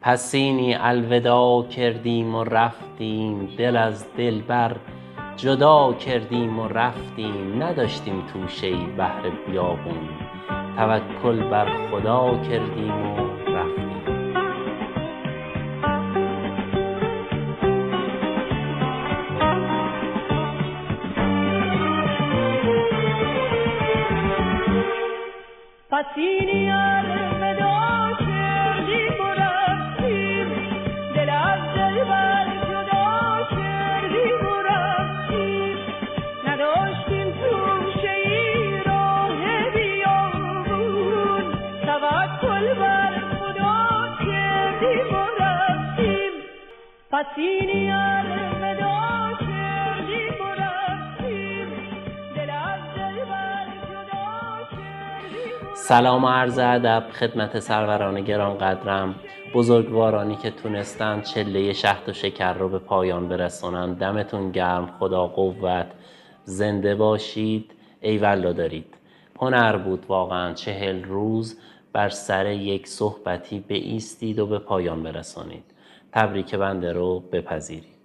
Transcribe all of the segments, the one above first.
پسینی الوداع کردیم و رفتیم دل از دلبر جدا کردیم و رفتیم نداشتیم توشه ای بهر بیابون. توکل بر خدا کردیم و سلام و عرض ادب خدمت سروران گرانقدرم بزرگوارانی که تونستن چله شهد و شکر رو به پایان برسونن دمتون گرم خدا قوت. زنده باشید. ایولا دارید. هنر بود واقعا. چهل روز بر سر یک صحبتی ایستید و به پایان برسانید. تبریک بنده رو بپذیرید.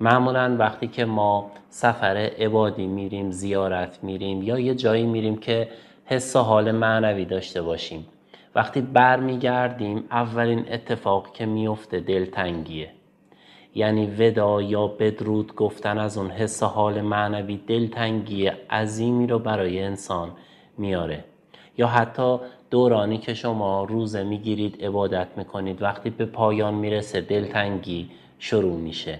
معمولا وقتی که ما سفر عبادی میریم زیارت میریم یا یه جایی میریم که حس و حال معنوی داشته باشیم. وقتی برمیگردیم اولین اتفاق که میفته دلتنگیه. یعنی ودا یا بدرود گفتن از اون حس و حال معنوی دلتنگی عظیمی رو برای انسان میاره. یا حتی دورانی که شما روزه می‌گیرید عبادت می‌کنید وقتی به پایان می‌رسه دلتنگی شروع میشه.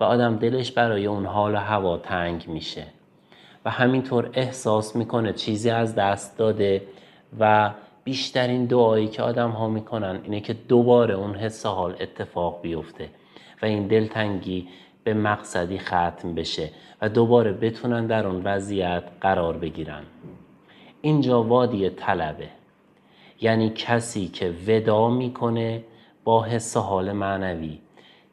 و آدم دلش برای اون حال و هوا تنگ میشه. و همینطور احساس می‌کنه چیزی از دست داده و بیشترین دعایی که آدم ها می‌کنن اینه که دوباره اون حس حال اتفاق بیفته و این دلتنگی به مقصدی ختم بشه و دوباره بتونن در اون وضعیت قرار بگیرن. اینجا وادی طلبه. یعنی کسی که ودا می‌کنه با حس حال معنوی.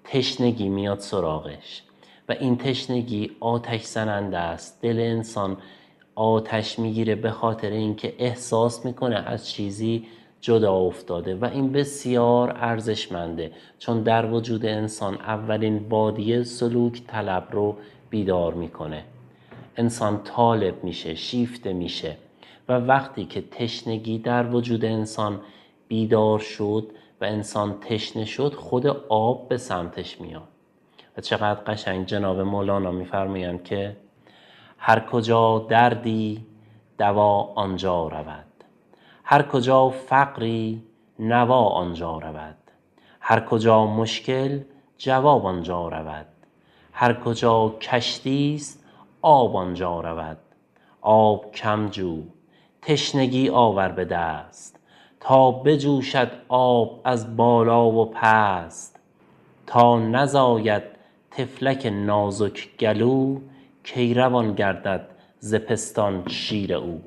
تشنگی میاد سراغش. و این تشنگی آتش زننده است. دل انسان آتش می‌گیره به خاطر اینکه احساس می‌کنه از چیزی جدا افتاده و این بسیار ارزشمنده چون در وجود انسان اولین بادیه سلوک طلب رو بیدار می‌کنه. انسان طالب میشه شیفته میشه و وقتی که تشنگی در وجود انسان بیدار شد و انسان تشنه شد خود آب به سمتش میاد. و چقدر قشنگ جناب مولانا میفرمایند که هر کجا دردی دوا آنجا رود. هر کجا فقری نوا آنجا رود. هر کجا مشکل جواب آنجا رود. هر کجا کشتی است آب آنجا رود. آب کم جو تشنگی آور به دست. تا بجوشد آب از بالا و پست. تا نزاید طفلک نازک گلو کی روان گردد ز پستان شیر او.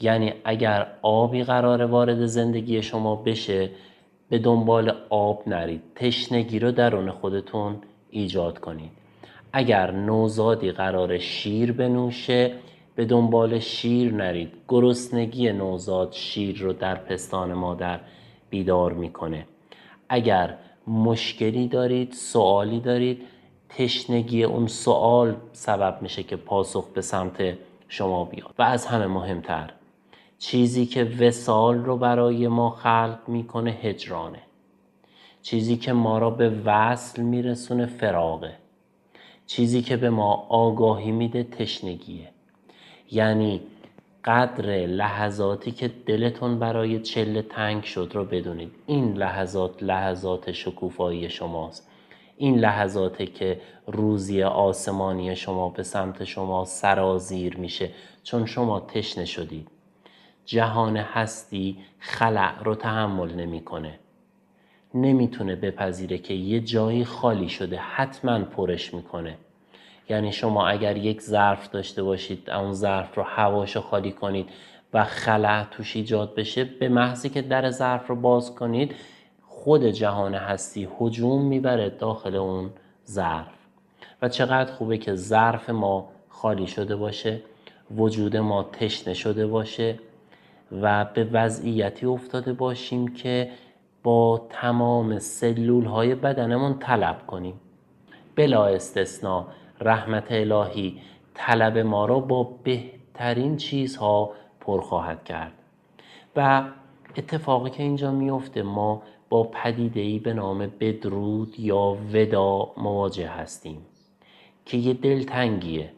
یعنی اگر آبی قرار وارد زندگی شما بشه به دنبال آب نرید. تشنگی رو درون خودتون ایجاد کنید. اگر نوزادی قرار شیر بنوشه به دنبال شیر نرید. گرسنگی نوزاد شیر رو در پستان مادر بیدار می‌کنه. اگر مشکلی دارید سوالی دارید تشنگی اون سوال سبب میشه که پاسخ به سمت شما بیاد. و از همه مهمتر چیزی که وسال رو برای ما خلق می‌کنه هجرانه. چیزی که ما را به وصل میرسونه فراغه. چیزی که به ما آگاهی میده تشنگیه. یعنی قدر لحظاتی که دلتون برای چله تنگ شد رو بدونید. این لحظات لحظات شکوفایی شماست. این لحظاته که روزی آسمانی شما به سمت شما سرازیر میشه. چون شما تشنه شدید. جهان هستی خلع رو تحمل نمی‌کنه. نمی‌تونه بپذیره که یه جایی خالی شده حتما پرش می‌کنه. یعنی شما اگر یک ظرف داشته باشید اون ظرف رو هواشو خالی کنید و خلع توش ایجاد بشه به محضی که در ظرف رو باز کنید خود جهان هستی هجوم می‌بره داخل اون ظرف. و چقدر خوبه که ظرف ما خالی شده باشه وجود ما تشنه شده باشه و به وضعیتی افتاده باشیم که با تمام سلول های بدنمون طلب کنیم. بلا استثنا رحمت الهی طلب ما را با بهترین چیزها پر خواهد کرد. و اتفاقی که اینجا میفته ما با پدیده ای به نام بدرود یا ودا مواجه هستیم که یه دلتنگیه.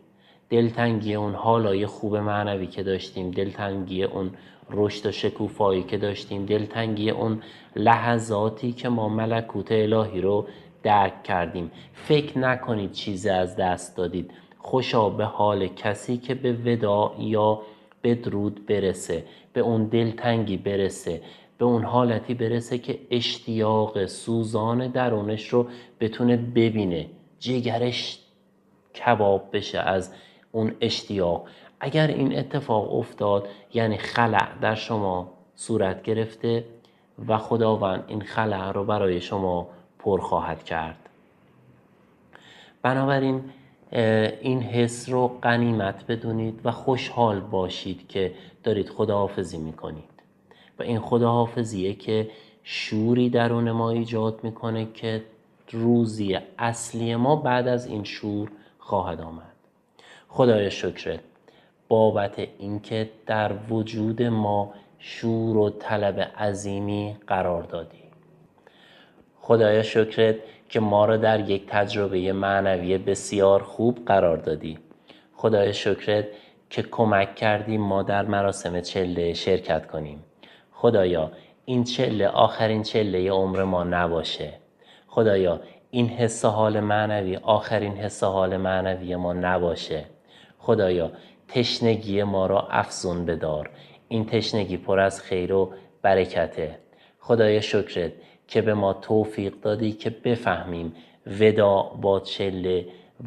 دلتنگی اون حالای خوب معنوی که داشتیم دلتنگی اون رشد و شکوفایی که داشتیم دلتنگی اون لحظاتی که ما ملکوت الهی رو درک کردیم. فکر نکنید چیزی از دست دادید. خوشا به حال کسی که به ودا یا به درود برسه به اون دلتنگی برسه به اون حالتی برسه که اشتیاق سوزان درونش رو بتونه ببینه جگرش کباب بشه از اون اشتیاق. اگر این اتفاق افتاد یعنی خلع در شما صورت گرفته و خداوند این خلع رو برای شما پر خواهد کرد. بنابراین این حس رو قنیمت بدونید و خوشحال باشید که دارید خداحافظی می‌کنید. و این خداحافظیه که شوری درون ما ایجاد می‌کنه که روزی اصلی ما بعد از این شور خواهد آمد. خدای شکرت بابت اینکه در وجود ما شور و طلب عظیمی قرار دادی. خدای شکرت که ما را در یک تجربه معنوی بسیار خوب قرار دادی. خدای شکرت که کمک کردی ما در مراسم چله شرکت کنیم. خدایا این چله آخرین چله عمر ما نباشه. خدایا این حس حال معنوی آخرین حس حال معنوی ما نباشه. خدایا تشنگی ما را افزون بدار. این تشنگی پر از خیر و برکته. خدای شکرت که به ما توفیق دادی که بفهمیم ودا با چله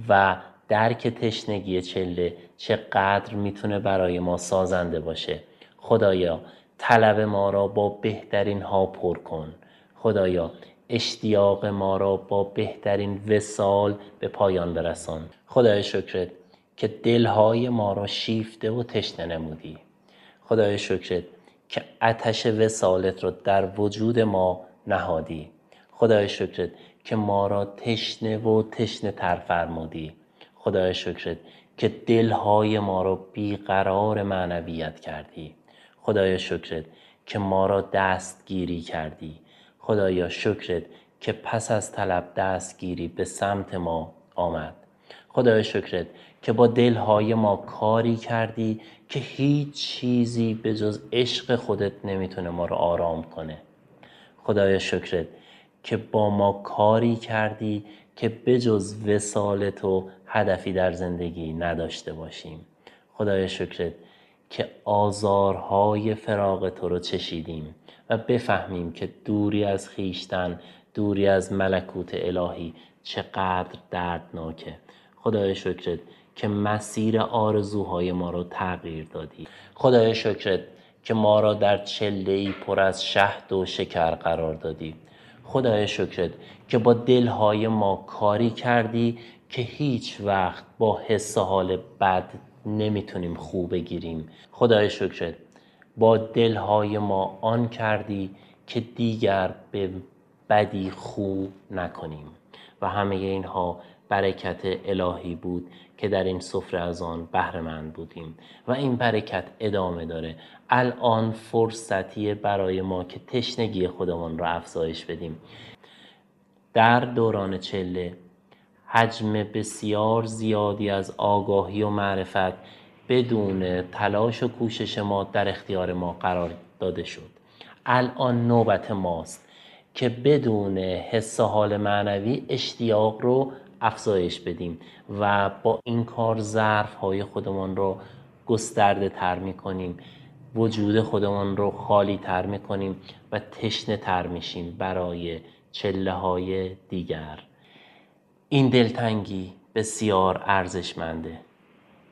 و درک تشنگی چله چقدر می‌تونه برای ما سازنده باشه. خدایا طلب ما را با بهترین ها پر کن. خدایا اشتیاق ما را با بهترین وسال به پایان برسان. خدای شکرت که دلهای ما را شیفته و تشنه نمودی. خدای شکرت که آتش وسالت را در وجود ما نهادی. خدای شکرت که ما را تشنه و تشنه تر فرمودی. خدای شکرت که دلهای ما را بیقرار معنویت کردی. خدای شکرت که ما را دستگیری کردی. خدایا شکرت که پس از طلب دستگیری به سمت ما آمد. خدای شکرت که با دلهای ما کاری کردی که هیچ چیزی به جز عشق خودت نمی‌تونه ما رو آرام کنه. خدای شکرت که با ما کاری کردی که بجز وسالت و هدفی در زندگی نداشته باشیم. خدای شکرت که آزارهای فراغ تو رو چشیدیم و بفهمیم که دوری از خیشتن دوری از ملکوت الهی چقدر دردناکه. خدای شکرت که مسیر آرزوهای ما رو تغییر دادی. خدای شکرت که ما را در چله ای پر از شهد و شکر قرار دادی. خدای شکرت که با دلهای ما کاری کردی که هیچ وقت با حس حال بد نمی‌تونیم خوب بگیریم. خدای شکرت با دلهای ما آن کردی که دیگر به بدی خوب نکنیم. و همه اینها برکت الهی بود که در این سفره از آن بهره بودیم و این برکت ادامه داره. الان فرصتی برای ما که تشنگی خودمان را افزایش بدیم. در دوران چله حجم بسیار زیادی از آگاهی و معرفت بدون تلاش و کوشش ما در اختیار ما قرار داده شد. الان نوبت ماست که بدون حس حال معنوی اشتیاق رو افزایش بدیم و با این کار ظرف های خودمان رو گسترده تر می کنیم وجود خودمان رو خالی تر می کنیم و تشنه تر میشیم برای چله های دیگر. این دلتنگی بسیار ارزشمنده.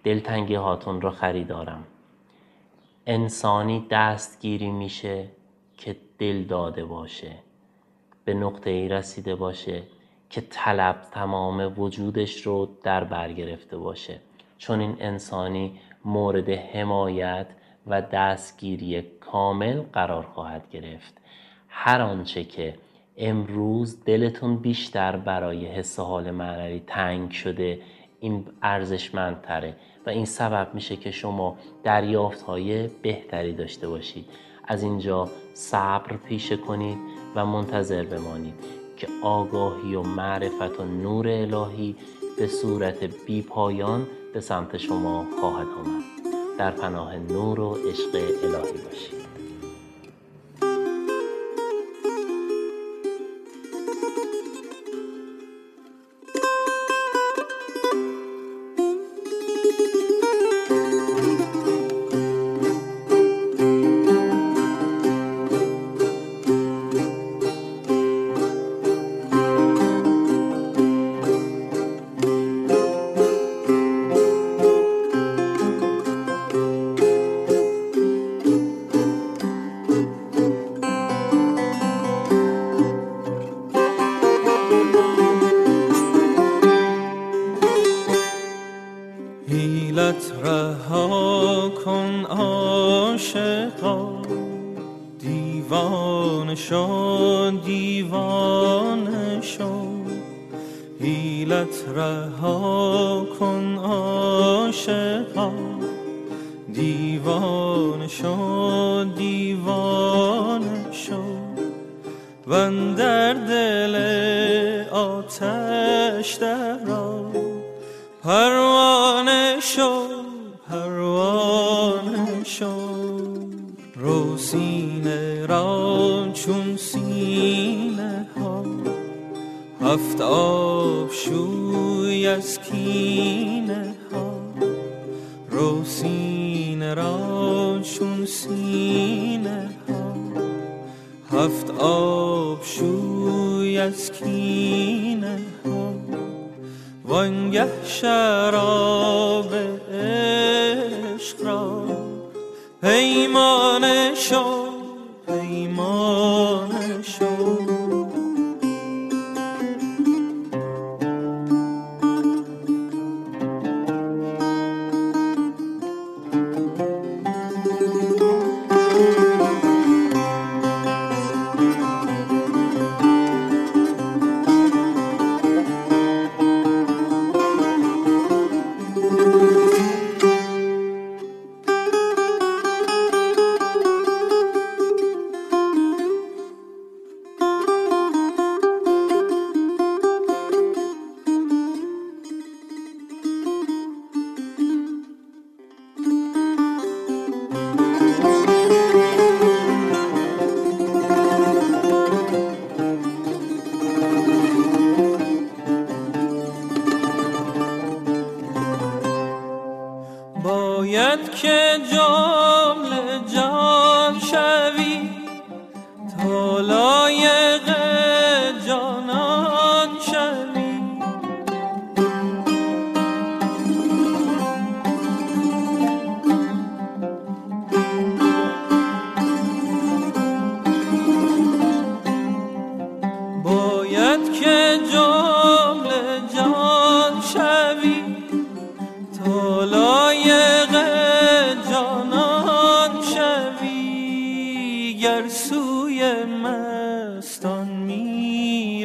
دلتنگی هاتون رو خریدارم. انسانی دستگیری میشه که دل داده باشه. به نقطه ای رسیده باشه که طلب تمام وجودش رو در بر گرفته باشه. چون این انسانی مورد حمایت و دستگیری کامل قرار خواهد گرفت. هر آنچه که امروز دلتون بیشتر برای حس حال معنوی تنگ شده این ارزشمندتره و این سبب میشه که شما دریافت های بهتری داشته باشید. از اینجا صبر پیشه کنید و منتظر بمانید. که آگاهی و معرفت و نور الهی به صورت بی پایان به سمت شما خواهد آمد. در پناه نور و عشق الهی باشید. دیوانه شو دیوانه شو. حیلت رها کن عاشقا دیوانه شو دیوانه شو. و در دل آتش درا پروانه چون سینه ها هفت آب شوی از کینه ها. رو سینه را چون سینه ها هفت آب شوی از کینه ها. وانگه شراب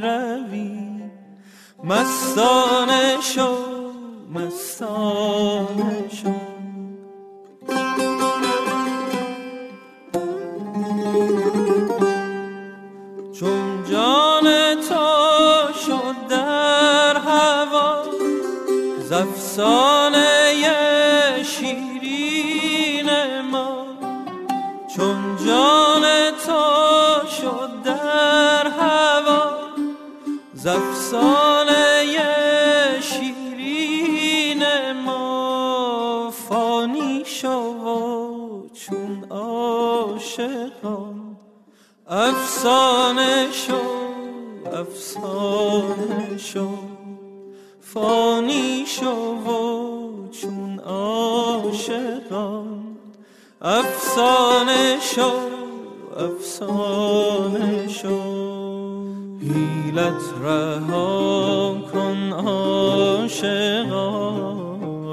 روی مستانه شو مستانه شو. چون جان تو شد در هوا زفسانه زفسانه شیرین ما فانی شو چون عاشقان افسانه شو افسانه شو. فانی شو چون عاشقان افسانه شو افسانه حیلت رها کن عاشقا.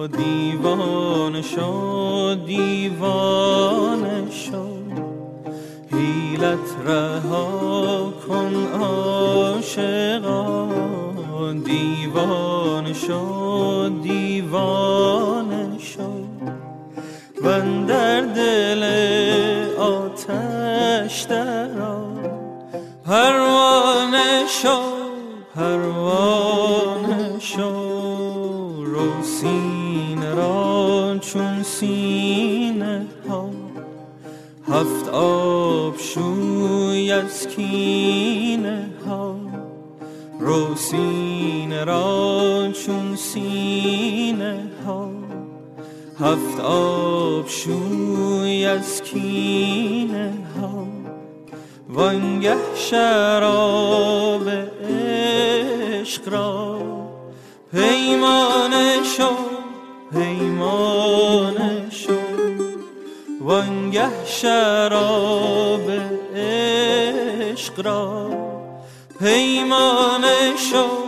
دیوانه شو دیوانه شو. حیلت رها کن عاشقا. دیوان شد دیوان شد و در دل شو پروانه شو. رو سینه را چون سینه ها. هفت آب شوی از کینه ها. رو سینه را چون سینه ها. هفت آب شوی از کینه وانگه شراب عشق را پیمانه شو پیمانه شو. وانگه شراب عشق را پیمانه شو